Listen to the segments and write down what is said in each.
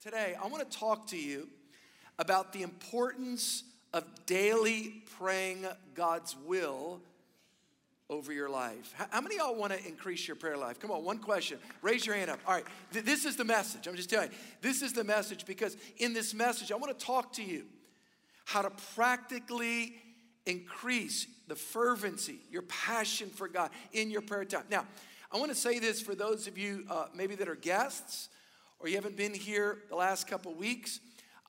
Today, I want to talk to you about the importance of daily praying God's will over your life. How many y'all want to increase your prayer life? Come on, one question. Raise your hand up. All right, th- this is the message. I'm just telling you, this is the message because in this message, I want to talk to you how to practically increase the fervency, your passion for God in your prayer time. Now, I want to say this for those of you uh, maybe that are guests or you haven't been here the last couple weeks.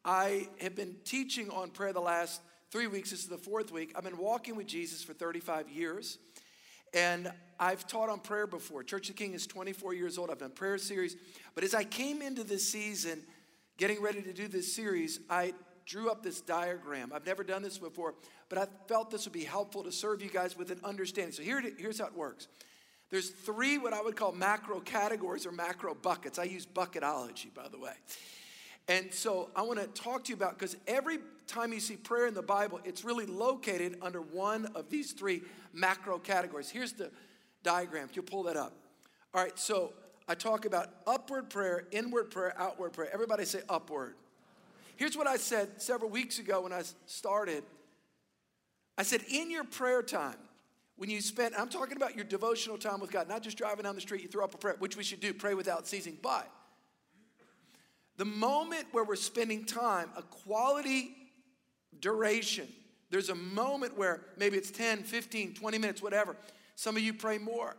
I have been teaching on prayer the last three weeks. This is the fourth week. I've been walking with Jesus for 35 years. And I've taught on prayer before. Church of the King is 24 years old. I've done prayer series. But as I came into this season, getting ready to do this series, I drew up this diagram. I've never done this before, but I felt this would be helpful to serve you guys with an understanding. So here, here's how it works. There's three what I would call macro categories or macro buckets. I use bucketology, by the way. And so I want to talk to you about because every time you see prayer in the Bible, it's really located under one of these three macro categories. Here's the diagram. You pull that up. All right, so I talk about upward prayer, inward prayer, outward prayer. Everybody say upward. Here's what I said several weeks ago when I started. I said, in your prayer time, when you spend, I'm talking about your devotional time with God, not just driving down the street, you throw up a prayer, which we should do, pray without ceasing. But the moment where we're spending time, a quality duration, there's a moment where maybe it's 10, 15, 20 minutes, whatever. Some of you pray more.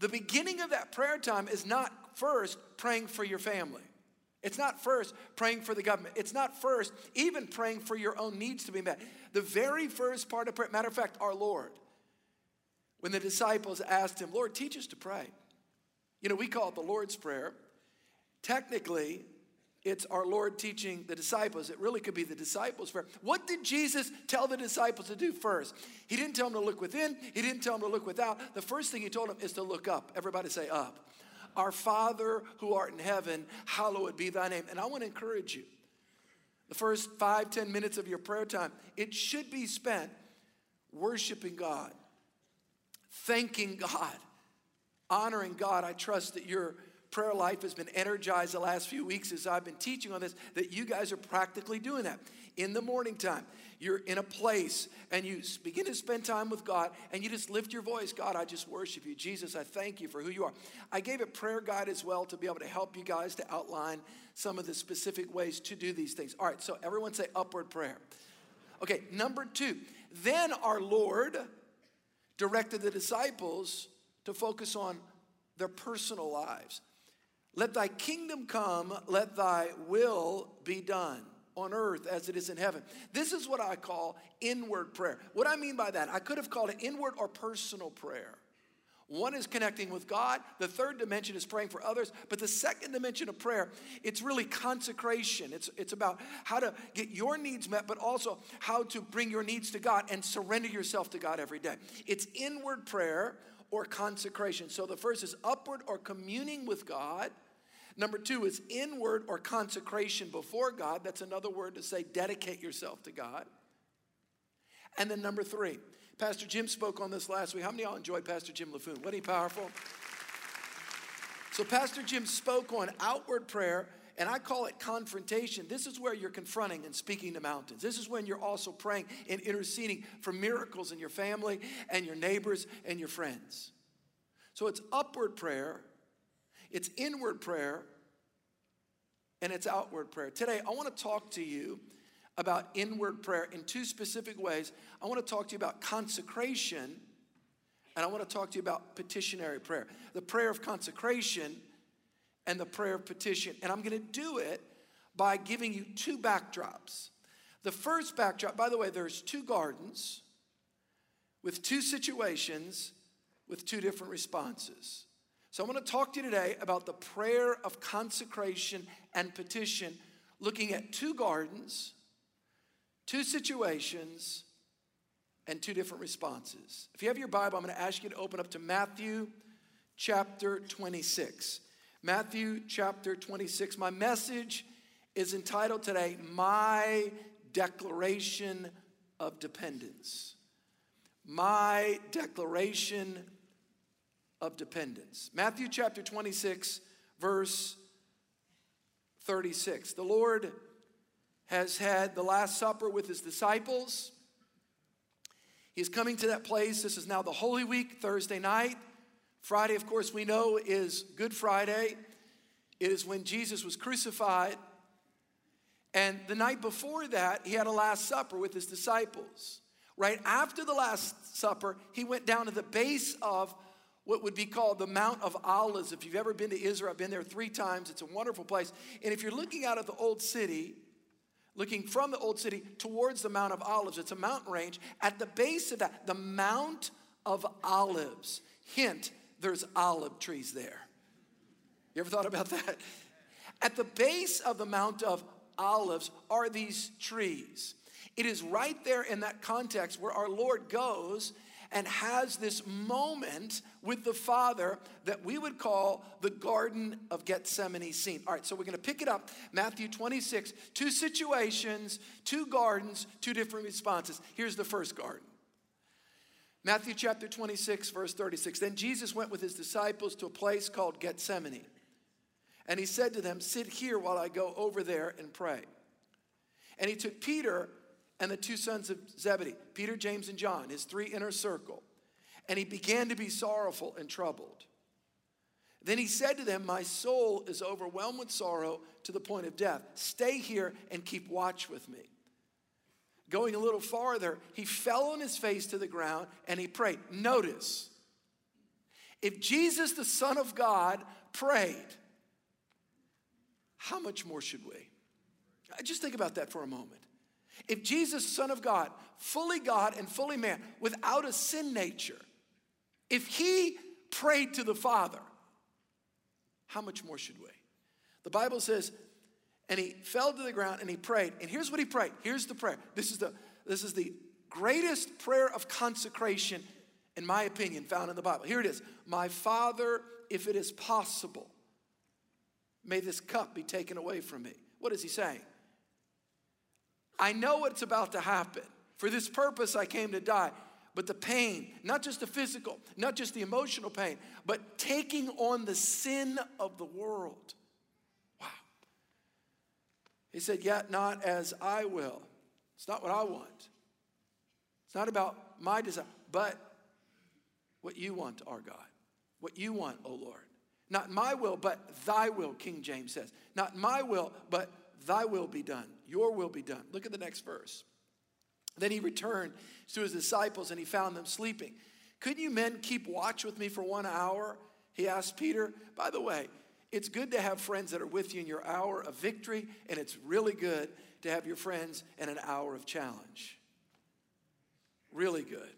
The beginning of that prayer time is not first praying for your family. It's not first praying for the government. It's not first even praying for your own needs to be met. The very first part of prayer, matter of fact, our Lord, when the disciples asked him, Lord, teach us to pray. You know, we call it the Lord's Prayer. Technically, it's our Lord teaching the disciples. It really could be the disciples' prayer. What did Jesus tell the disciples to do first? He didn't tell them to look within, He didn't tell them to look without. The first thing He told them is to look up. Everybody say up. Our Father who art in heaven, hallowed be thy name. And I want to encourage you the first five, ten minutes of your prayer time, it should be spent worshiping God, thanking God, honoring God. I trust that your prayer life has been energized the last few weeks as I've been teaching on this, that you guys are practically doing that. In the morning time, you're in a place and you begin to spend time with God and you just lift your voice God, I just worship you. Jesus, I thank you for who you are. I gave a prayer guide as well to be able to help you guys to outline some of the specific ways to do these things. All right, so everyone say upward prayer. Okay, number two, then our Lord directed the disciples to focus on their personal lives. Let thy kingdom come, let thy will be done on earth as it is in heaven. This is what I call inward prayer. What I mean by that, I could have called it inward or personal prayer. One is connecting with God. The third dimension is praying for others. But the second dimension of prayer, it's really consecration. It's, it's about how to get your needs met, but also how to bring your needs to God and surrender yourself to God every day. It's inward prayer or consecration. So the first is upward or communing with God. Number two is inward or consecration before God. That's another word to say dedicate yourself to God. And then number three, Pastor Jim spoke on this last week. How many of y'all enjoyed Pastor Jim Laffoon? Wasn't he powerful? So, Pastor Jim spoke on outward prayer, and I call it confrontation. This is where you're confronting and speaking to mountains. This is when you're also praying and interceding for miracles in your family and your neighbors and your friends. So, it's upward prayer it's inward prayer and it's outward prayer. Today, I want to talk to you about inward prayer in two specific ways. I want to talk to you about consecration and I want to talk to you about petitionary prayer. The prayer of consecration and the prayer of petition. And I'm going to do it by giving you two backdrops. The first backdrop, by the way, there's two gardens with two situations with two different responses. So I want to talk to you today about the prayer of consecration and petition, looking at two gardens, two situations, and two different responses. If you have your Bible, I'm going to ask you to open up to Matthew chapter 26. Matthew chapter 26. My message is entitled today, My Declaration of Dependence. My Declaration of dependence. Matthew chapter 26, verse 36. The Lord has had the Last Supper with his disciples. He's coming to that place. This is now the Holy Week, Thursday night. Friday, of course, we know is Good Friday. It is when Jesus was crucified. And the night before that, he had a Last Supper with his disciples. Right after the Last Supper, he went down to the base of what would be called the Mount of Olives. If you've ever been to Israel, I've been there three times. It's a wonderful place. And if you're looking out at the old city, looking from the old city towards the Mount of Olives, it's a mountain range. At the base of that, the Mount of Olives. Hint, there's olive trees there. You ever thought about that? At the base of the Mount of Olives are these trees. It is right there in that context where our Lord goes and has this moment with the Father that we would call the Garden of Gethsemane scene. All right, so we're going to pick it up. Matthew 26, two situations, two gardens, two different responses. Here's the first garden. Matthew chapter 26, verse 36. Then Jesus went with his disciples to a place called Gethsemane. And he said to them, Sit here while I go over there and pray. And he took Peter and the two sons of Zebedee, Peter, James, and John, his three inner circle. And he began to be sorrowful and troubled. Then he said to them, My soul is overwhelmed with sorrow to the point of death. Stay here and keep watch with me. Going a little farther, he fell on his face to the ground and he prayed. Notice, if Jesus, the Son of God, prayed, how much more should we? Just think about that for a moment. If Jesus, Son of God, fully God and fully man, without a sin nature, if he prayed to the Father, how much more should we? The Bible says, and he fell to the ground and he prayed. And here's what he prayed. Here's the prayer. This is the, this is the greatest prayer of consecration, in my opinion, found in the Bible. Here it is My Father, if it is possible, may this cup be taken away from me. What is he saying? I know what's about to happen. For this purpose, I came to die. But the pain, not just the physical, not just the emotional pain, but taking on the sin of the world. Wow. He said, Yet not as I will. It's not what I want. It's not about my desire, but what you want, our God. What you want, O Lord. Not my will, but thy will, King James says. Not my will, but thy will be done. Your will be done. Look at the next verse. Then he returned to his disciples and he found them sleeping. Couldn't you men keep watch with me for one hour? He asked Peter. By the way, it's good to have friends that are with you in your hour of victory, and it's really good to have your friends in an hour of challenge. Really good.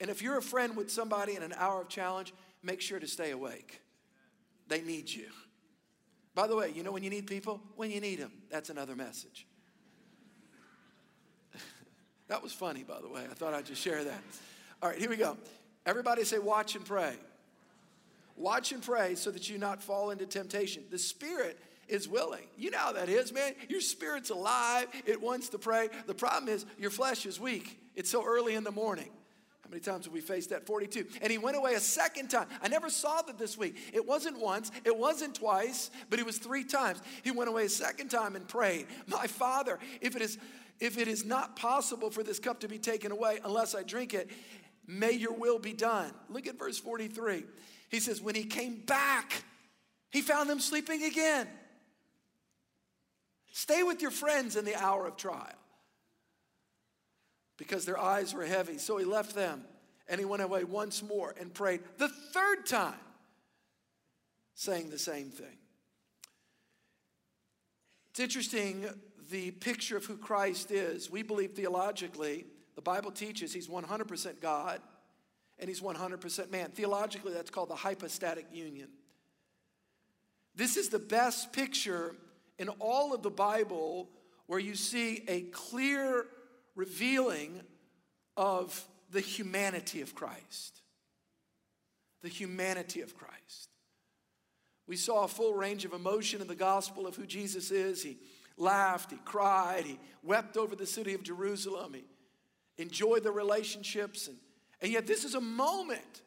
And if you're a friend with somebody in an hour of challenge, make sure to stay awake. They need you. By the way, you know when you need people? When you need them. That's another message. That was funny, by the way. I thought I'd just share that. All right, here we go. Everybody say, watch and pray. Watch and pray so that you not fall into temptation. The spirit is willing. You know how that is, man. Your spirit's alive, it wants to pray. The problem is your flesh is weak. It's so early in the morning. How many times have we faced that? 42. And he went away a second time. I never saw that this week. It wasn't once, it wasn't twice, but it was three times. He went away a second time and prayed, My Father, if it is if it is not possible for this cup to be taken away unless I drink it, may your will be done. Look at verse 43. He says, When he came back, he found them sleeping again. Stay with your friends in the hour of trial because their eyes were heavy. So he left them and he went away once more and prayed the third time, saying the same thing. It's interesting the picture of who Christ is. We believe theologically, the Bible teaches he's 100% God and he's 100% man. Theologically, that's called the hypostatic union. This is the best picture in all of the Bible where you see a clear revealing of the humanity of Christ. The humanity of Christ. We saw a full range of emotion in the gospel of who Jesus is. He laughed, he cried, he wept over the city of Jerusalem, he enjoyed the relationships. And, and yet, this is a moment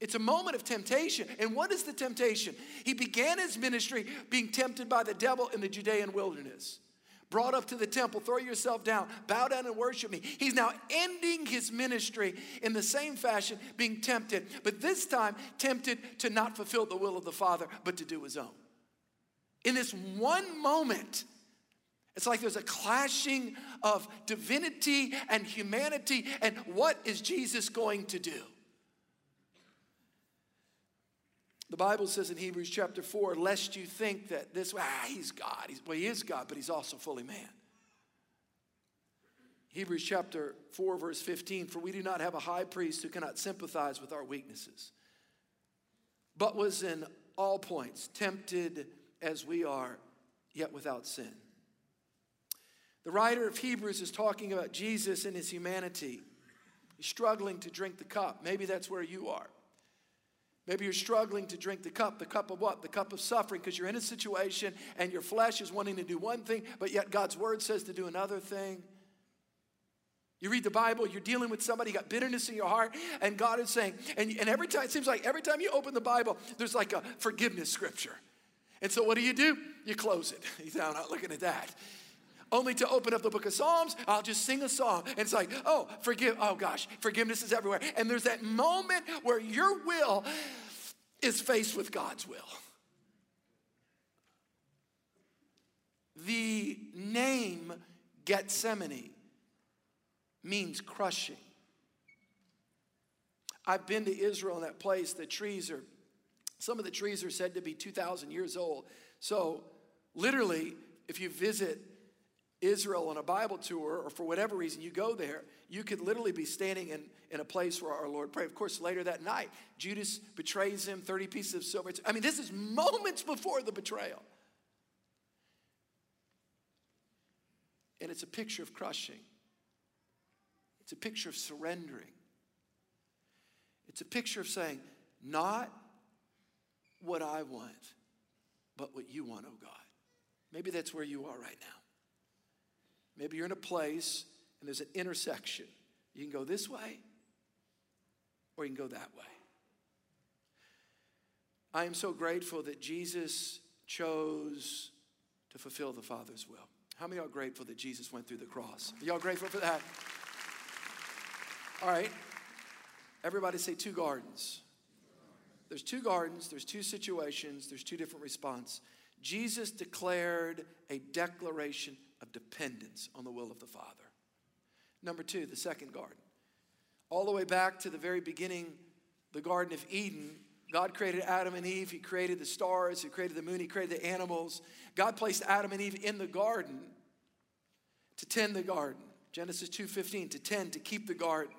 It's a moment of temptation. And what is the temptation? He began his ministry being tempted by the devil in the Judean wilderness. Brought up to the temple, throw yourself down, bow down and worship me. He's now ending his ministry in the same fashion, being tempted, but this time tempted to not fulfill the will of the Father, but to do his own. In this one moment, it's like there's a clashing of divinity and humanity, and what is Jesus going to do? The Bible says in Hebrews chapter 4, lest you think that this, ah, he's God. He's, well, he is God, but he's also fully man. Hebrews chapter 4, verse 15, for we do not have a high priest who cannot sympathize with our weaknesses, but was in all points tempted as we are, yet without sin. The writer of Hebrews is talking about Jesus and his humanity. He's struggling to drink the cup. Maybe that's where you are. Maybe you're struggling to drink the cup. The cup of what? The cup of suffering because you're in a situation and your flesh is wanting to do one thing, but yet God's word says to do another thing. You read the Bible, you're dealing with somebody, you got bitterness in your heart, and God is saying, and, and every time, it seems like every time you open the Bible, there's like a forgiveness scripture. And so what do you do? You close it. You say, I'm not looking at that only to open up the book of Psalms, I'll just sing a song. And it's like, oh, forgive, oh gosh, forgiveness is everywhere. And there's that moment where your will is faced with God's will. The name Gethsemane means crushing. I've been to Israel in that place. The trees are, some of the trees are said to be 2,000 years old. So, literally, if you visit Israel on a Bible tour, or for whatever reason you go there, you could literally be standing in, in a place where our Lord prayed. Of course, later that night, Judas betrays him, 30 pieces of silver. I mean, this is moments before the betrayal. And it's a picture of crushing, it's a picture of surrendering. It's a picture of saying, not what I want, but what you want, oh God. Maybe that's where you are right now. Maybe you're in a place and there's an intersection. You can go this way or you can go that way. I am so grateful that Jesus chose to fulfill the Father's will. How many are grateful that Jesus went through the cross? Are y'all grateful for that? All right. Everybody say two gardens. There's two gardens, there's two situations, there's two different responses. Jesus declared a declaration of dependence on the will of the Father. Number two, the second garden. All the way back to the very beginning, the Garden of Eden, God created Adam and Eve. He created the stars, He created the moon, He created the animals. God placed Adam and Eve in the garden to tend the garden. Genesis 2:15 to tend to keep the garden.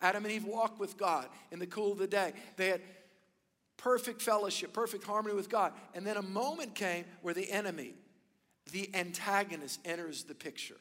Adam and Eve walked with God in the cool of the day. They had perfect fellowship, perfect harmony with God. And then a moment came where the enemy, the antagonist enters the picture.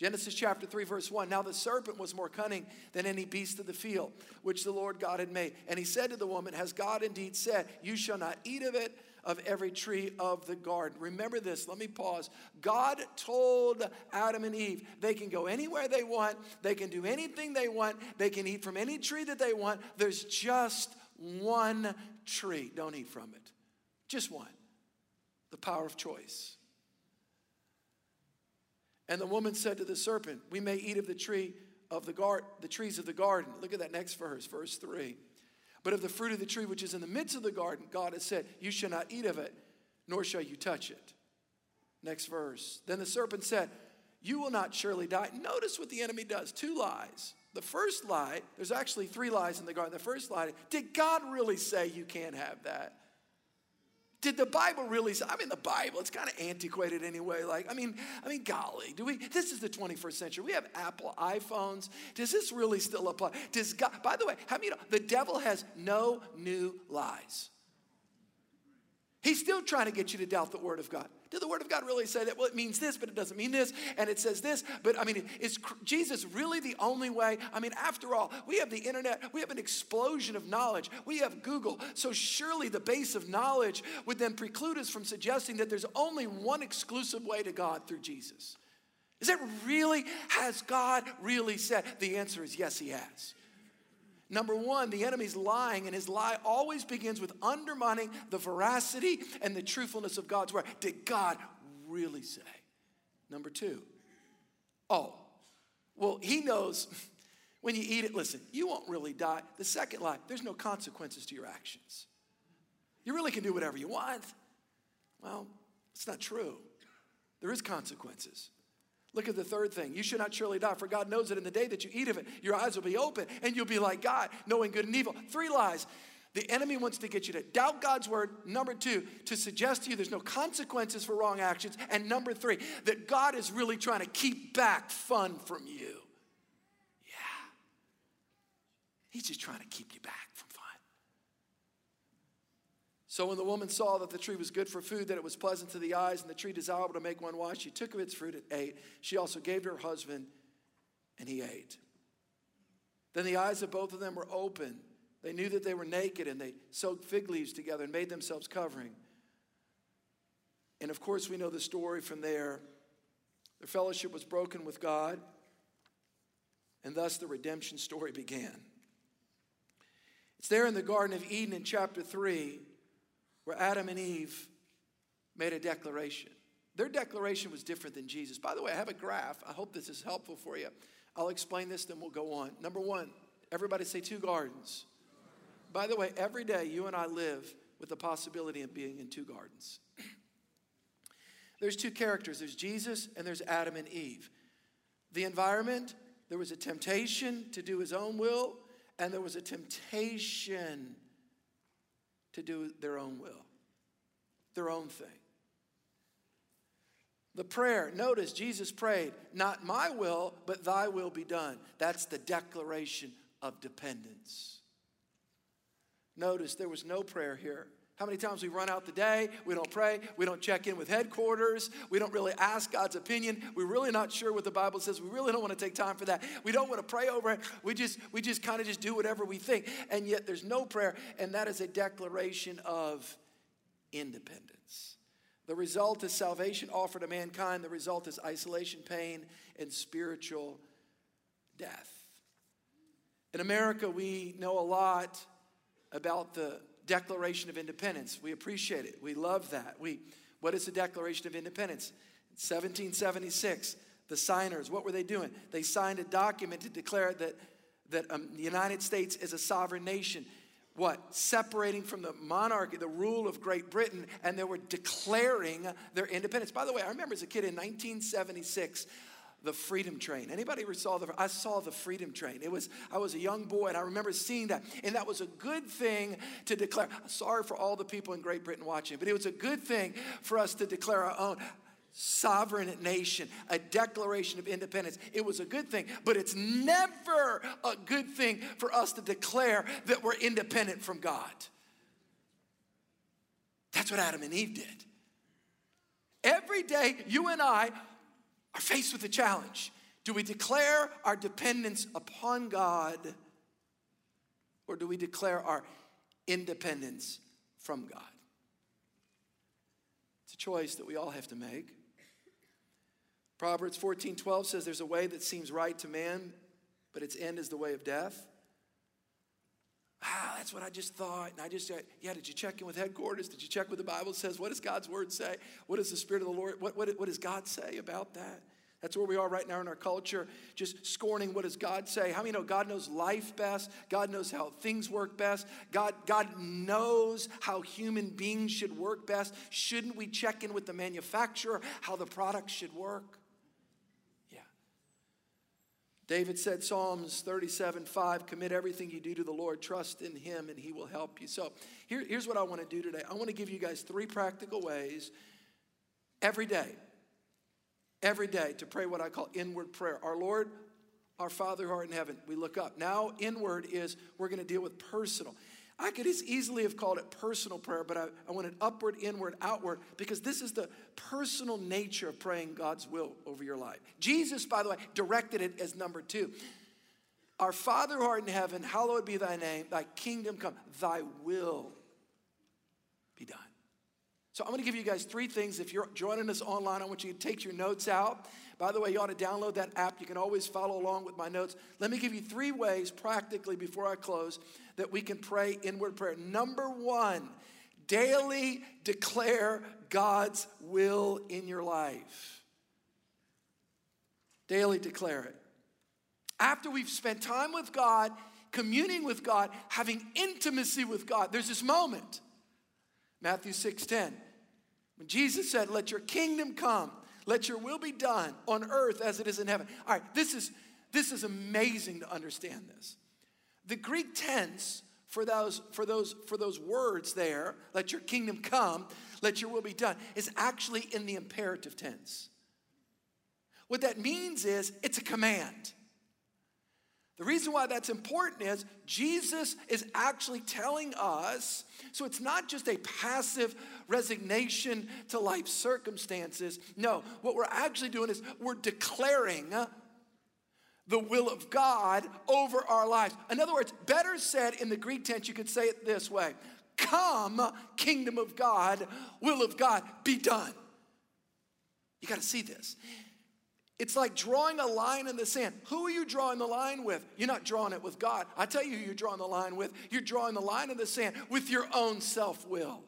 Genesis chapter 3, verse 1. Now the serpent was more cunning than any beast of the field, which the Lord God had made. And he said to the woman, Has God indeed said, You shall not eat of it, of every tree of the garden? Remember this, let me pause. God told Adam and Eve, they can go anywhere they want, they can do anything they want, they can eat from any tree that they want. There's just one tree. Don't eat from it. Just one. The power of choice. And the woman said to the serpent, We may eat of the tree of the garden, the trees of the garden. Look at that next verse, verse 3. But of the fruit of the tree which is in the midst of the garden, God has said, You shall not eat of it, nor shall you touch it. Next verse. Then the serpent said, You will not surely die. Notice what the enemy does two lies. The first lie, there's actually three lies in the garden. The first lie, did God really say you can't have that? Did the Bible really say? I mean, the Bible, it's kind of antiquated anyway. Like, I mean, I mean, golly, do we? This is the 21st century. We have Apple iPhones. Does this really still apply? Does God, by the way, how many you know the devil has no new lies? He's still trying to get you to doubt the Word of God. Did the Word of God really say that? Well, it means this, but it doesn't mean this, and it says this. But I mean, is Jesus really the only way? I mean, after all, we have the internet, we have an explosion of knowledge, we have Google. So surely the base of knowledge would then preclude us from suggesting that there's only one exclusive way to God through Jesus. Is that really, has God really said? The answer is yes, He has. Number one, the enemy's lying, and his lie always begins with undermining the veracity and the truthfulness of God's word. Did God really say? Number two, oh, well, he knows when you eat it, listen, you won't really die. The second lie, there's no consequences to your actions. You really can do whatever you want. Well, it's not true. There is consequences. Look at the third thing. You should not surely die, for God knows that in the day that you eat of it, your eyes will be open and you'll be like God, knowing good and evil. Three lies. The enemy wants to get you to doubt God's word. Number two, to suggest to you there's no consequences for wrong actions. And number three, that God is really trying to keep back fun from you. Yeah. He's just trying to keep you back from so when the woman saw that the tree was good for food, that it was pleasant to the eyes, and the tree desirable to make one wise, she took of its fruit and ate. She also gave to her husband, and he ate. Then the eyes of both of them were open. They knew that they were naked, and they sewed fig leaves together and made themselves covering. And of course, we know the story from there. Their fellowship was broken with God, and thus the redemption story began. It's there in the Garden of Eden in chapter 3 where Adam and Eve made a declaration. Their declaration was different than Jesus. By the way, I have a graph. I hope this is helpful for you. I'll explain this, then we'll go on. Number one, everybody say two gardens. By the way, every day you and I live with the possibility of being in two gardens. there's two characters there's Jesus and there's Adam and Eve. The environment, there was a temptation to do his own will, and there was a temptation to do their own will, their own thing. The prayer, notice Jesus prayed, Not my will, but thy will be done. That's the declaration of dependence. Notice there was no prayer here. How many times we run out the day, we don't pray, we don't check in with headquarters, we don't really ask God's opinion, we're really not sure what the Bible says, we really don't want to take time for that. We don't want to pray over it. We just we just kind of just do whatever we think. And yet there's no prayer, and that is a declaration of independence. The result is salvation offered to mankind. The result is isolation, pain, and spiritual death. In America, we know a lot about the Declaration of Independence. We appreciate it. We love that. We, what is the Declaration of Independence? 1776, the signers, what were they doing? They signed a document to declare that, that um, the United States is a sovereign nation. What? Separating from the monarchy, the rule of Great Britain, and they were declaring their independence. By the way, I remember as a kid in 1976, the freedom train. Anybody ever saw the i saw the freedom train. It was i was a young boy and i remember seeing that and that was a good thing to declare. Sorry for all the people in great britain watching but it was a good thing for us to declare our own sovereign nation a declaration of independence. It was a good thing but it's never a good thing for us to declare that we're independent from god. That's what adam and eve did. Every day you and i are faced with a challenge. Do we declare our dependence upon God or do we declare our independence from God? It's a choice that we all have to make. Proverbs 14 12 says, There's a way that seems right to man, but its end is the way of death. Ah, that's what I just thought. And I just said, yeah, did you check in with headquarters? Did you check what the Bible says? What does God's word say? What does the Spirit of the Lord, what, what, what does God say about that? That's where we are right now in our culture, just scorning what does God say. How many know God knows life best? God knows how things work best. God, God knows how human beings should work best. Shouldn't we check in with the manufacturer how the product should work? David said, Psalms 37 5, commit everything you do to the Lord, trust in Him, and He will help you. So here, here's what I want to do today I want to give you guys three practical ways every day, every day to pray what I call inward prayer. Our Lord, our Father who art in heaven, we look up. Now, inward is we're going to deal with personal. I could as easily have called it personal prayer, but I, I wanted upward, inward, outward, because this is the personal nature of praying God's will over your life. Jesus, by the way, directed it as number two. Our Father who art in heaven, hallowed be thy name, thy kingdom come, thy will. So I'm going to give you guys three things. If you're joining us online, I want you to take your notes out. By the way, you ought to download that app. You can always follow along with my notes. Let me give you three ways, practically, before I close, that we can pray inward prayer. Number one, daily declare God's will in your life. Daily declare it. After we've spent time with God, communing with God, having intimacy with God, there's this moment. Matthew 6:10. When Jesus said, "Let your kingdom come, let your will be done on earth as it is in heaven." All right, this is this is amazing to understand this. The Greek tense for those for those for those words there, let your kingdom come, let your will be done, is actually in the imperative tense. What that means is it's a command. The reason why that's important is Jesus is actually telling us, so it's not just a passive resignation to life circumstances. No, what we're actually doing is we're declaring the will of God over our lives. In other words, better said in the Greek tense, you could say it this way Come, kingdom of God, will of God, be done. You got to see this. It's like drawing a line in the sand. Who are you drawing the line with? You're not drawing it with God. I tell you who you're drawing the line with. You're drawing the line in the sand with your own self will.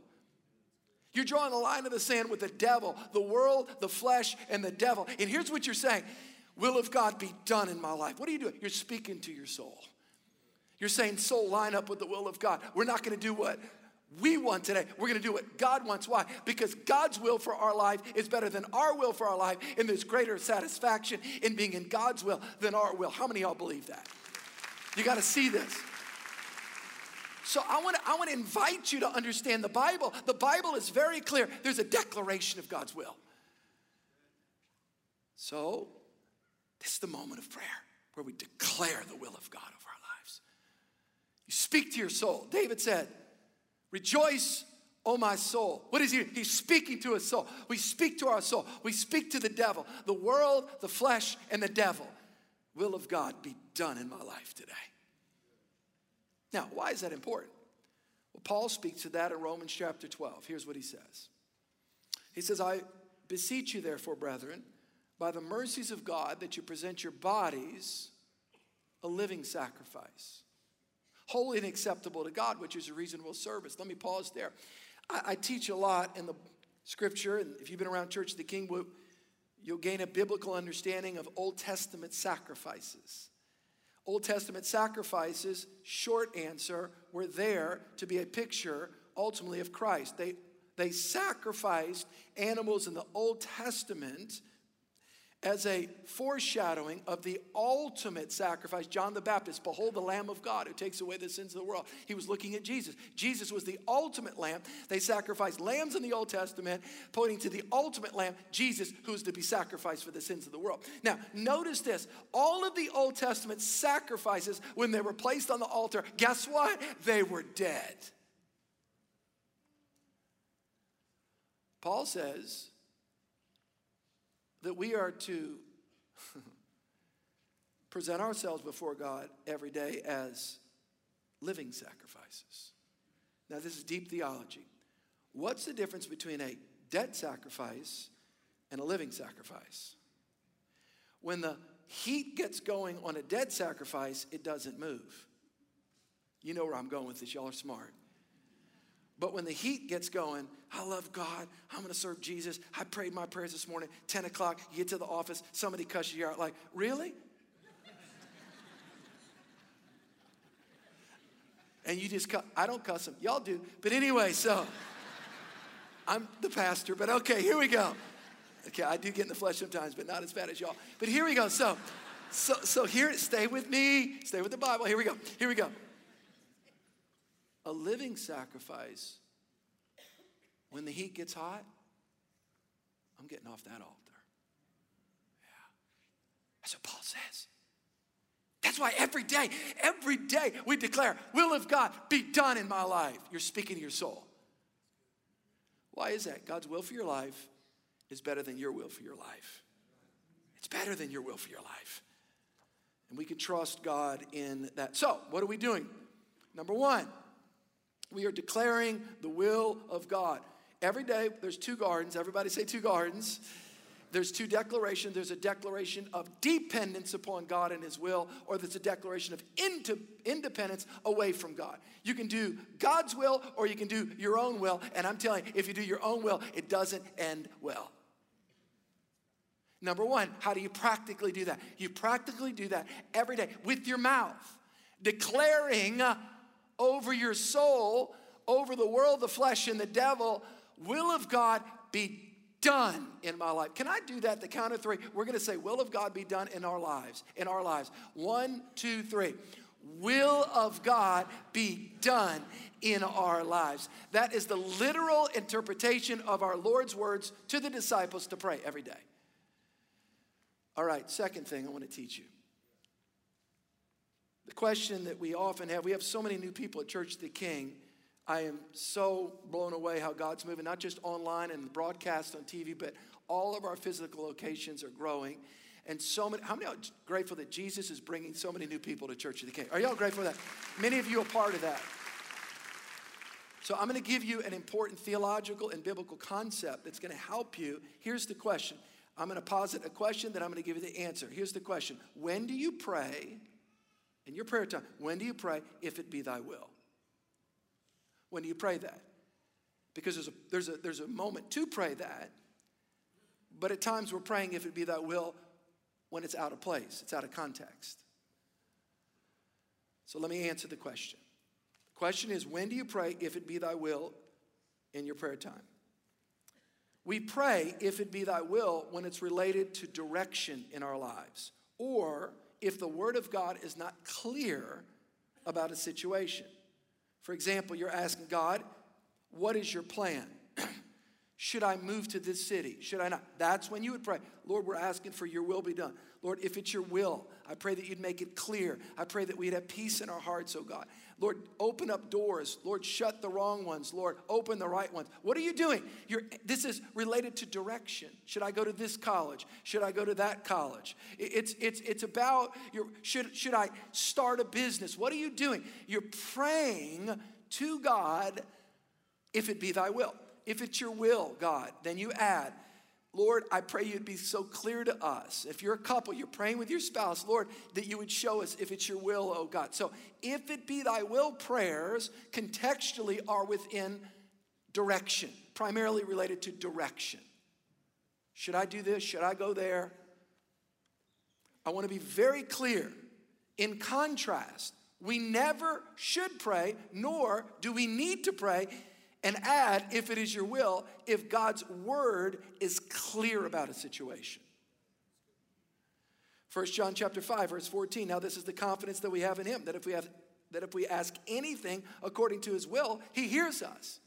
You're drawing the line in the sand with the devil, the world, the flesh, and the devil. And here's what you're saying Will of God be done in my life? What are you doing? You're speaking to your soul. You're saying, soul, line up with the will of God. We're not going to do what we want today. We're going to do what God wants. Why? Because God's will for our life is better than our will for our life, and there's greater satisfaction in being in God's will than our will. How many of y'all believe that? You got to see this. So I want to I want to invite you to understand the Bible. The Bible is very clear. There's a declaration of God's will. So, this is the moment of prayer where we declare the will of God over our lives. You speak to your soul. David said, Rejoice, O my soul. What is he? He's speaking to his soul. We speak to our soul. We speak to the devil, the world, the flesh, and the devil. Will of God be done in my life today. Now, why is that important? Well, Paul speaks to that in Romans chapter 12. Here's what he says He says, I beseech you, therefore, brethren, by the mercies of God, that you present your bodies a living sacrifice holy and acceptable to God, which is a reasonable service. Let me pause there. I, I teach a lot in the scripture, and if you've been around Church of the King, will you'll gain a biblical understanding of Old Testament sacrifices. Old Testament sacrifices, short answer, were there to be a picture ultimately of Christ. They, they sacrificed animals in the Old Testament as a foreshadowing of the ultimate sacrifice. John the Baptist, behold the Lamb of God who takes away the sins of the world. He was looking at Jesus. Jesus was the ultimate lamb. They sacrificed lambs in the Old Testament, pointing to the ultimate lamb, Jesus, who's to be sacrificed for the sins of the world. Now, notice this all of the Old Testament sacrifices, when they were placed on the altar, guess what? They were dead. Paul says, that we are to present ourselves before God every day as living sacrifices. Now, this is deep theology. What's the difference between a dead sacrifice and a living sacrifice? When the heat gets going on a dead sacrifice, it doesn't move. You know where I'm going with this, y'all are smart. But when the heat gets going, I love God. I'm going to serve Jesus. I prayed my prayers this morning. 10 o'clock, you get to the office, somebody cusses you out like, really? and you just cut. I don't cuss them. Y'all do. But anyway, so I'm the pastor, but okay, here we go. Okay, I do get in the flesh sometimes, but not as bad as y'all. But here we go. So, so, so here, stay with me. Stay with the Bible. Here we go. Here we go a living sacrifice, when the heat gets hot, I'm getting off that altar. Yeah. That's what Paul says. That's why every day, every day we declare, will of God be done in my life. You're speaking to your soul. Why is that? God's will for your life is better than your will for your life. It's better than your will for your life. And we can trust God in that. So, what are we doing? Number one, we are declaring the will of God. Every day, there's two gardens. Everybody say two gardens. There's two declarations. There's a declaration of dependence upon God and His will, or there's a declaration of independence away from God. You can do God's will, or you can do your own will. And I'm telling you, if you do your own will, it doesn't end well. Number one, how do you practically do that? You practically do that every day with your mouth, declaring over your soul, over the world, the flesh, and the devil, will of God be done in my life. Can I do that? The count of three. We're going to say, Will of God be done in our lives. In our lives. One, two, three. Will of God be done in our lives. That is the literal interpretation of our Lord's words to the disciples to pray every day. All right, second thing I want to teach you. The question that we often have we have so many new people at Church of the King I am so blown away how God's moving, not just online and broadcast on TV, but all of our physical locations are growing. And so many, how many are grateful that Jesus is bringing so many new people to Church of the King? Are y'all grateful for that? Many of you are part of that. So I'm going to give you an important theological and biblical concept that's going to help you. Here's the question. I'm going to posit a question, then I'm going to give you the answer. Here's the question When do you pray, in your prayer time, when do you pray, if it be thy will? when do you pray that. Because there's a, there's a, there's a moment to pray that, but at times we're praying if it be thy will when it's out of place, it's out of context. So let me answer the question. The question is when do you pray if it be thy will in your prayer time? We pray if it be thy will when it's related to direction in our lives, or if the word of God is not clear about a situation. For example, you're asking God, what is your plan? Should I move to this city? Should I not? That's when you would pray, Lord, we're asking for your will be done. Lord, if it's your will, I pray that you'd make it clear. I pray that we'd have peace in our hearts, oh God. Lord, open up doors. Lord, shut the wrong ones. Lord, open the right ones. What are you doing? You're, this is related to direction. Should I go to this college? Should I go to that college? It's, it's, it's about, your, should, should I start a business? What are you doing? You're praying to God if it be thy will. If it's your will, God, then you add, Lord, I pray you'd be so clear to us. If you're a couple, you're praying with your spouse, Lord, that you would show us if it's your will, oh God. So, if it be thy will prayers, contextually are within direction, primarily related to direction. Should I do this? Should I go there? I want to be very clear. In contrast, we never should pray, nor do we need to pray and add, if it is your will, if God's word is clear about a situation. 1 John chapter 5, verse 14. Now, this is the confidence that we have in him, that if we have that if we ask anything according to his will, he hears us.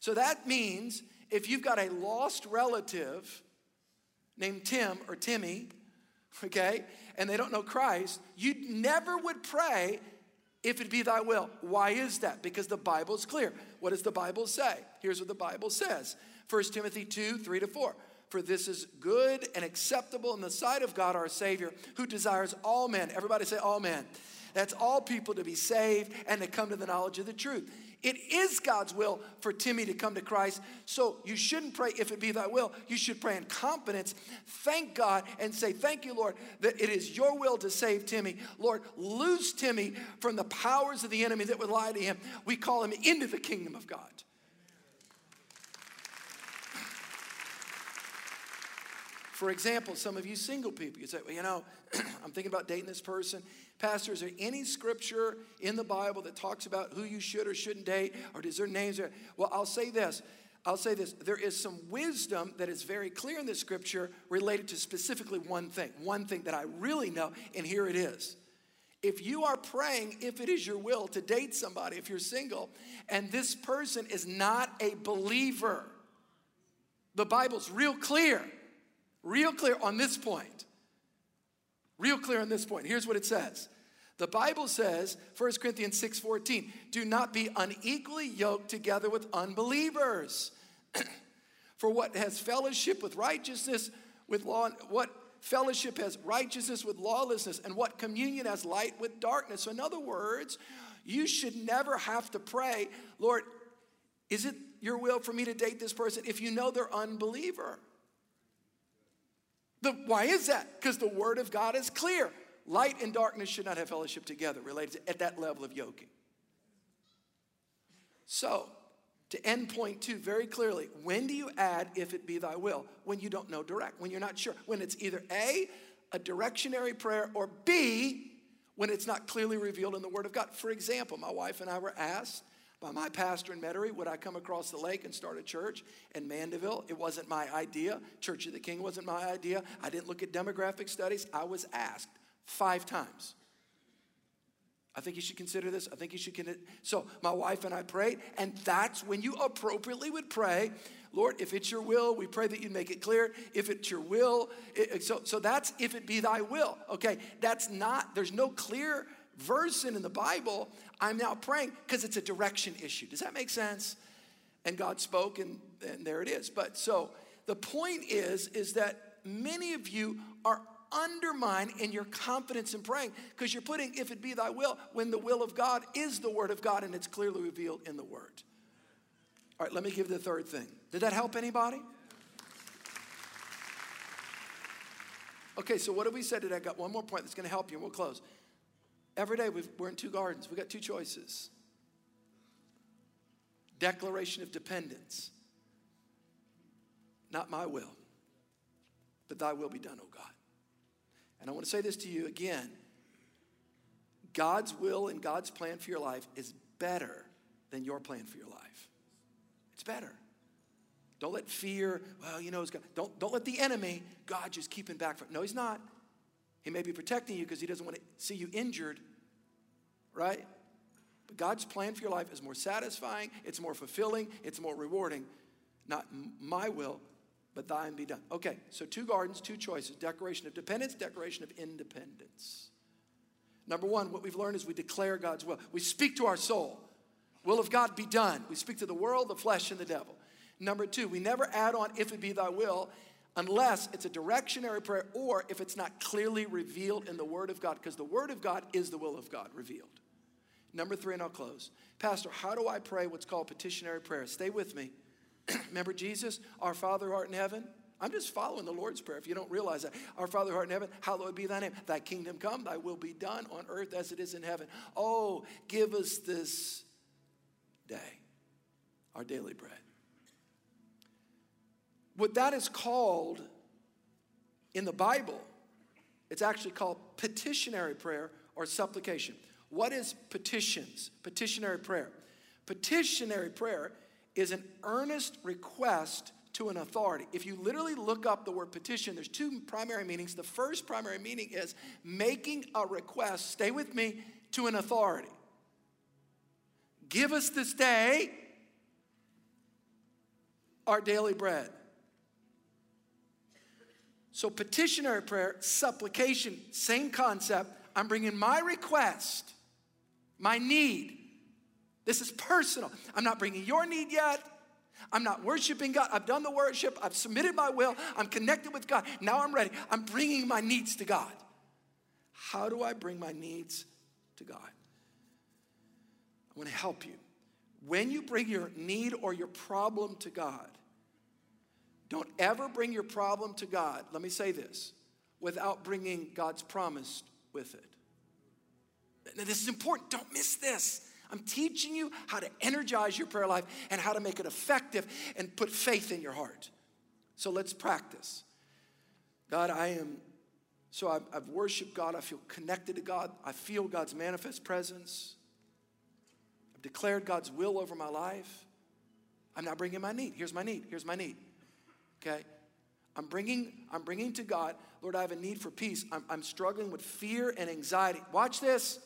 So that means if you've got a lost relative named Tim or Timmy, okay, and they don't know Christ, you never would pray if it be thy will. Why is that? Because the Bible is clear. What does the Bible say? Here's what the Bible says 1 Timothy 2 3 to 4. For this is good and acceptable in the sight of God our Savior, who desires all men, everybody say all men. That's all people to be saved and to come to the knowledge of the truth. It is God's will for Timmy to come to Christ. So you shouldn't pray if it be thy will. You should pray in confidence. Thank God and say, Thank you, Lord, that it is your will to save Timmy. Lord, loose Timmy from the powers of the enemy that would lie to him. We call him into the kingdom of God. For example, some of you single people, you say, well, you know, I'm thinking about dating this person. Pastor, is there any scripture in the Bible that talks about who you should or shouldn't date, or does there names there? Well, I'll say this. I'll say this. There is some wisdom that is very clear in the scripture related to specifically one thing, one thing that I really know, and here it is. If you are praying, if it is your will to date somebody, if you're single, and this person is not a believer, the Bible's real clear, real clear on this point. Real clear on this point. Here's what it says. The Bible says, 1 Corinthians 6:14, do not be unequally yoked together with unbelievers. For what has fellowship with righteousness with law, what fellowship has righteousness with lawlessness, and what communion has light with darkness. So, in other words, you should never have to pray, Lord, is it your will for me to date this person if you know they're unbeliever? The, why is that? Because the word of God is clear. Light and darkness should not have fellowship together, related to, at that level of yoking. So, to end point two very clearly, when do you add if it be thy will? When you don't know direct, when you're not sure. When it's either A, a directionary prayer, or B, when it's not clearly revealed in the Word of God. For example, my wife and I were asked by my pastor in Metairie, would I come across the lake and start a church in Mandeville? It wasn't my idea. Church of the King wasn't my idea. I didn't look at demographic studies. I was asked five times. I think you should consider this. I think you should consider. So my wife and I prayed, and that's when you appropriately would pray, Lord, if it's your will, we pray that you make it clear. If it's your will, it, so so that's if it be thy will. Okay, that's not. There's no clear verse in, the Bible, I'm now praying because it's a direction issue. Does that make sense? And God spoke, and, and there it is. But so the point is, is that many of you are undermined in your confidence in praying because you're putting, if it be thy will, when the will of God is the word of God and it's clearly revealed in the word. All right, let me give the third thing. Did that help anybody? Okay, so what have we said today? I got one more point that's going to help you, and we'll close. Every day we're in two gardens. We've got two choices declaration of dependence. Not my will, but thy will be done, O God. And I want to say this to you again God's will and God's plan for your life is better than your plan for your life. It's better. Don't let fear, well, you know, God, don't, don't let the enemy, God just keeping back from. No, he's not. He may be protecting you because he doesn't want to see you injured, right? But God's plan for your life is more satisfying, it's more fulfilling, it's more rewarding. Not my will, but thine be done. Okay, so two gardens, two choices declaration of dependence, declaration of independence. Number one, what we've learned is we declare God's will. We speak to our soul. Will of God be done. We speak to the world, the flesh, and the devil. Number two, we never add on if it be thy will unless it's a directionary prayer or if it's not clearly revealed in the Word of God, because the Word of God is the will of God revealed. Number three, and I'll close. Pastor, how do I pray what's called petitionary prayer? Stay with me. Remember Jesus, our Father who art in heaven? I'm just following the Lord's Prayer if you don't realize that. Our Father who art in heaven, hallowed be thy name. Thy kingdom come, thy will be done on earth as it is in heaven. Oh, give us this day our daily bread. What that is called in the Bible, it's actually called petitionary prayer or supplication. What is petitions? Petitionary prayer. Petitionary prayer is an earnest request to an authority. If you literally look up the word petition, there's two primary meanings. The first primary meaning is making a request, stay with me, to an authority. Give us this day our daily bread. So, petitionary prayer, supplication, same concept. I'm bringing my request, my need. This is personal. I'm not bringing your need yet. I'm not worshiping God. I've done the worship. I've submitted my will. I'm connected with God. Now I'm ready. I'm bringing my needs to God. How do I bring my needs to God? I want to help you. When you bring your need or your problem to God, don't ever bring your problem to God, let me say this, without bringing God's promise with it. Now, this is important. Don't miss this. I'm teaching you how to energize your prayer life and how to make it effective and put faith in your heart. So let's practice. God, I am, so I've, I've worshiped God. I feel connected to God. I feel God's manifest presence. I've declared God's will over my life. I'm not bringing my need. Here's my need. Here's my need okay? I'm bringing, I'm bringing to God, Lord, I have a need for peace. I'm, I'm struggling with fear and anxiety. Watch this.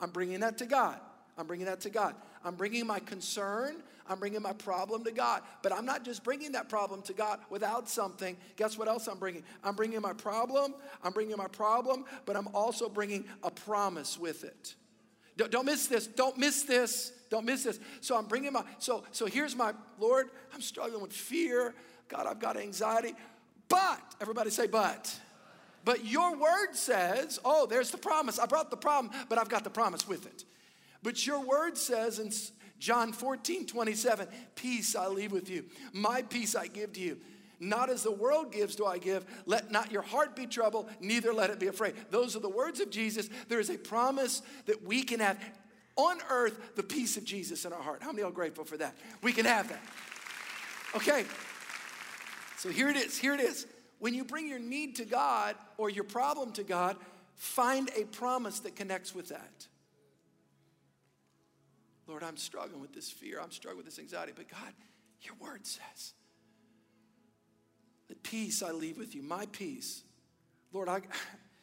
I'm bringing that to God. I'm bringing that to God. I'm bringing my concern, I'm bringing my problem to God. But I'm not just bringing that problem to God without something. Guess what else I'm bringing? I'm bringing my problem, I'm bringing my problem, but I'm also bringing a promise with it. Don't, don't miss this. Don't miss this. Don't miss this. So I'm bringing my, so, so here's my, Lord, I'm struggling with fear. God, I've got anxiety. But, everybody say, but. But your word says, oh, there's the promise. I brought the problem, but I've got the promise with it. But your word says in John 14, 27, peace I leave with you. My peace I give to you. Not as the world gives do I give. Let not your heart be troubled, neither let it be afraid. Those are the words of Jesus. There is a promise that we can have on earth the peace of Jesus in our heart. How many are grateful for that? We can have that. Okay. So here it is. Here it is. When you bring your need to God or your problem to God, find a promise that connects with that. Lord, I'm struggling with this fear. I'm struggling with this anxiety. But God, your word says that peace I leave with you, my peace. Lord, I,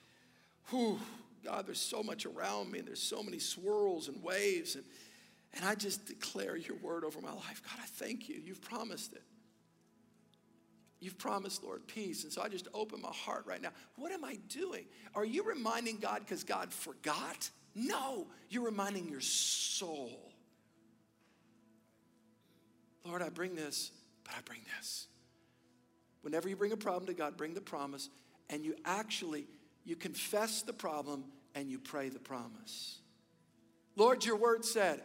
whew, God, there's so much around me, and there's so many swirls and waves, and, and I just declare your word over my life. God, I thank you. You've promised it. You've promised, Lord, peace. And so I just open my heart right now. What am I doing? Are you reminding God because God forgot? No, you're reminding your soul. Lord, I bring this, but I bring this. Whenever you bring a problem to God, bring the promise, and you actually you confess the problem and you pray the promise. Lord, your word said.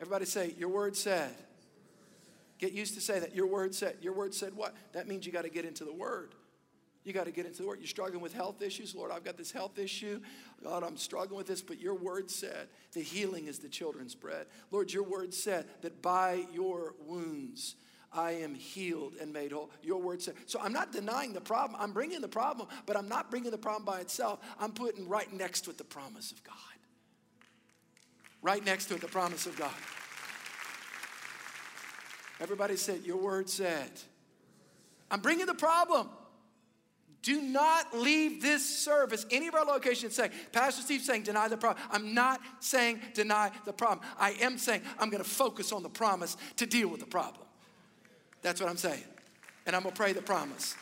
Everybody say, your word said. Get used to saying that. Your word said. Your word said what? That means you got to get into the word. You got to get into the word. You're struggling with health issues. Lord, I've got this health issue. God, I'm struggling with this, but your word said the healing is the children's bread. Lord, your word said that by your wounds, I am healed and made whole. Your word said. So I'm not denying the problem. I'm bringing the problem, but I'm not bringing the problem by itself. I'm putting right next to it the promise of God. Right next to it the promise of God. Everybody said, Your word said. I'm bringing the problem. Do not leave this service, any of our locations saying, Pastor Steve saying, deny the problem. I'm not saying deny the problem. I am saying I'm going to focus on the promise to deal with the problem. That's what I'm saying. And I'm going to pray the promise.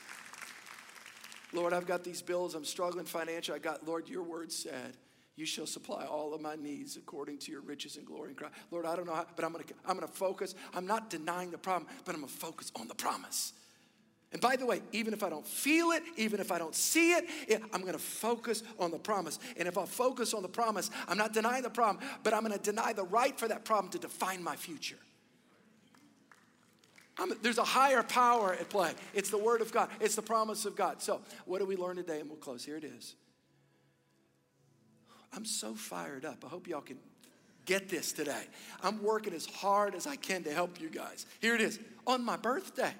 Lord, I've got these bills. I'm struggling financially. I got, Lord, your word said, you shall supply all of my needs according to your riches and glory in Christ. Lord, I don't know how, but I'm to I'm to focus. I'm not denying the problem, but I'm to focus on the promise. And by the way, even if I don't feel it, even if I don't see it, I'm to focus on the promise. And if I focus on the promise, I'm not denying the problem, but I'm to deny the right for that problem to define my future. I'm, there's a higher power at play. It's the Word of God, it's the promise of God. So, what do we learn today? And we'll close. Here it is. I'm so fired up. I hope y'all can get this today. I'm working as hard as I can to help you guys. Here it is on my birthday.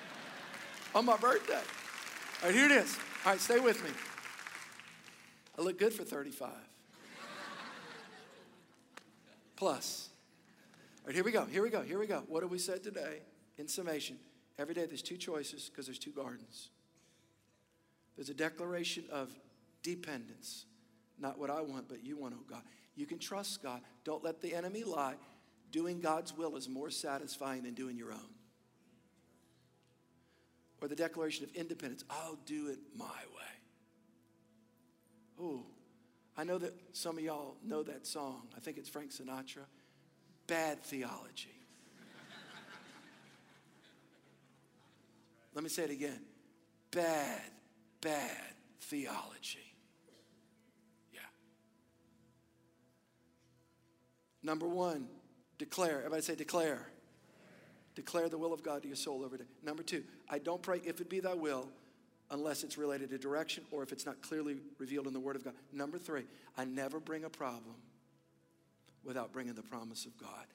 on my birthday. All right, here it is. All right, stay with me. I look good for 35. Plus. All right, here we go. Here we go. Here we go. What have we said today? In summation, every day there's two choices because there's two gardens. There's a declaration of dependence, not what I want, but you want, oh God. You can trust God. Don't let the enemy lie. Doing God's will is more satisfying than doing your own. Or the declaration of independence I'll do it my way. Oh, I know that some of y'all know that song. I think it's Frank Sinatra bad theology. Let me say it again bad, bad theology. Number one, declare. Everybody say declare. Declare the will of God to your soul every day. Number two, I don't pray if it be thy will unless it's related to direction or if it's not clearly revealed in the Word of God. Number three, I never bring a problem without bringing the promise of God.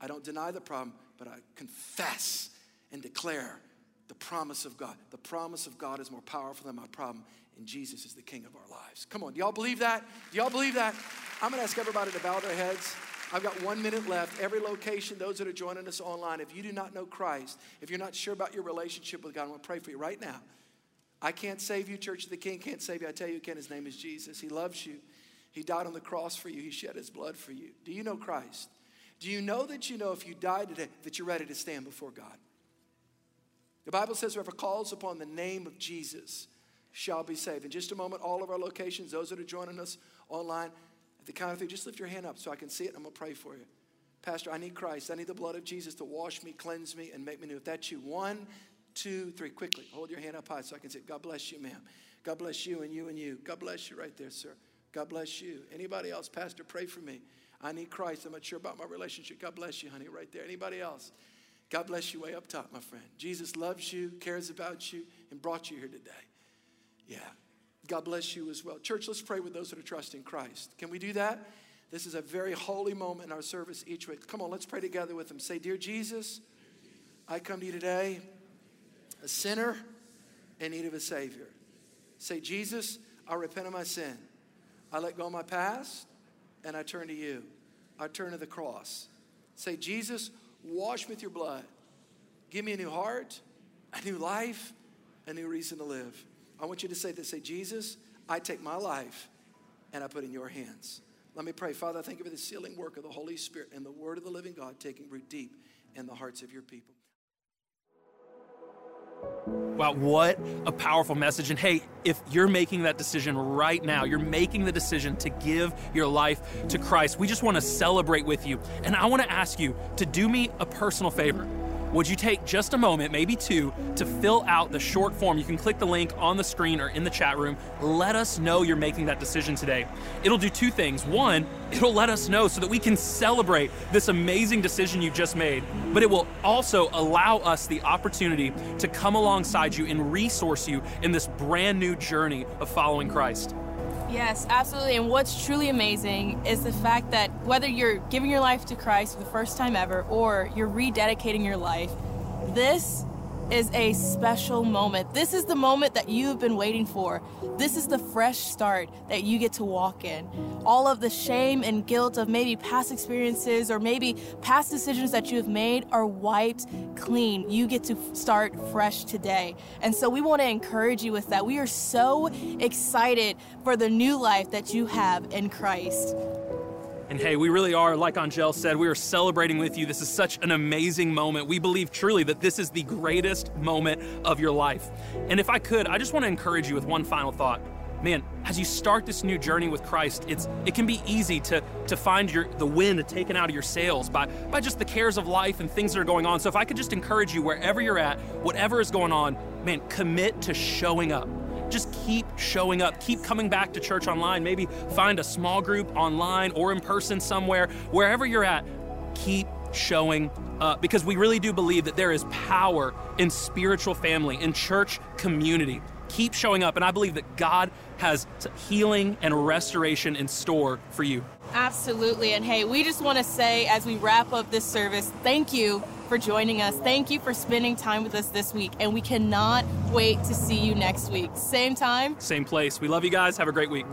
I don't deny the problem, but I confess and declare the promise of God. The promise of God is more powerful than my problem, and Jesus is the King of our lives. Come on, do y'all believe that? Do y'all believe that? I'm gonna ask everybody to bow their heads. I've got one minute left. Every location, those that are joining us online, if you do not know Christ, if you're not sure about your relationship with God, I want to pray for you right now. I can't save you, Church of the King can't save you. I tell you again, his name is Jesus. He loves you. He died on the cross for you, He shed His blood for you. Do you know Christ? Do you know that you know if you die today that you're ready to stand before God? The Bible says, whoever calls upon the name of Jesus shall be saved. In just a moment, all of our locations, those that are joining us online, the count of three, just lift your hand up so I can see it and I'm going to pray for you. Pastor, I need Christ. I need the blood of Jesus to wash me, cleanse me, and make me new. If that's you, one, two, three, quickly. Hold your hand up high so I can see it. God bless you, ma'am. God bless you and you and you. God bless you right there, sir. God bless you. Anybody else, Pastor, pray for me. I need Christ. I'm not sure about my relationship. God bless you, honey, right there. Anybody else? God bless you way up top, my friend. Jesus loves you, cares about you, and brought you here today. Yeah. God bless you as well. Church, let's pray with those that are trusting Christ. Can we do that? This is a very holy moment in our service each week. Come on, let's pray together with them. Say, Dear Jesus, I come to you today, a sinner in need of a Savior. Say, Jesus, I repent of my sin. I let go of my past and I turn to you. I turn to the cross. Say, Jesus, wash me with your blood. Give me a new heart, a new life, a new reason to live. I want you to say this say, Jesus, I take my life and I put in your hands. Let me pray. Father, I thank you for the sealing work of the Holy Spirit and the word of the living God taking root deep in the hearts of your people. Wow, what a powerful message. And hey, if you're making that decision right now, you're making the decision to give your life to Christ, we just want to celebrate with you. And I want to ask you to do me a personal favor would you take just a moment, maybe two, to fill out the short form? You can click the link on the screen or in the chat room. Let us know you're making that decision today. It'll do two things. One, it'll let us know so that we can celebrate this amazing decision you just made, but it will also allow us the opportunity to come alongside you and resource you in this brand new journey of following Christ. Yes, absolutely. And what's truly amazing is the fact that whether you're giving your life to Christ for the first time ever or you're rededicating your life, this is a special moment. This is the moment that you've been waiting for. This is the fresh start that you get to walk in. All of the shame and guilt of maybe past experiences or maybe past decisions that you have made are wiped clean. You get to start fresh today. And so we want to encourage you with that. We are so excited for the new life that you have in Christ. And hey, we really are, like Angel said, we are celebrating with you. This is such an amazing moment. We believe truly that this is the greatest moment of your life. And if I could, I just want to encourage you with one final thought. Man, as you start this new journey with Christ, it's it can be easy to to find your the wind taken out of your sails by by just the cares of life and things that are going on. So if I could just encourage you wherever you're at, whatever is going on, man, commit to showing up just keep showing up. Keep coming back to church online. Maybe find a small group online or in person somewhere. Wherever you're at, keep showing up because we really do believe that there is power in spiritual family, in church community. Keep showing up, and I believe that God has healing and restoration in store for you. Absolutely. And hey, we just want to say as we wrap up this service, thank you for joining us. Thank you for spending time with us this week. And we cannot wait to see you next week. Same time, same place. We love you guys. Have a great week.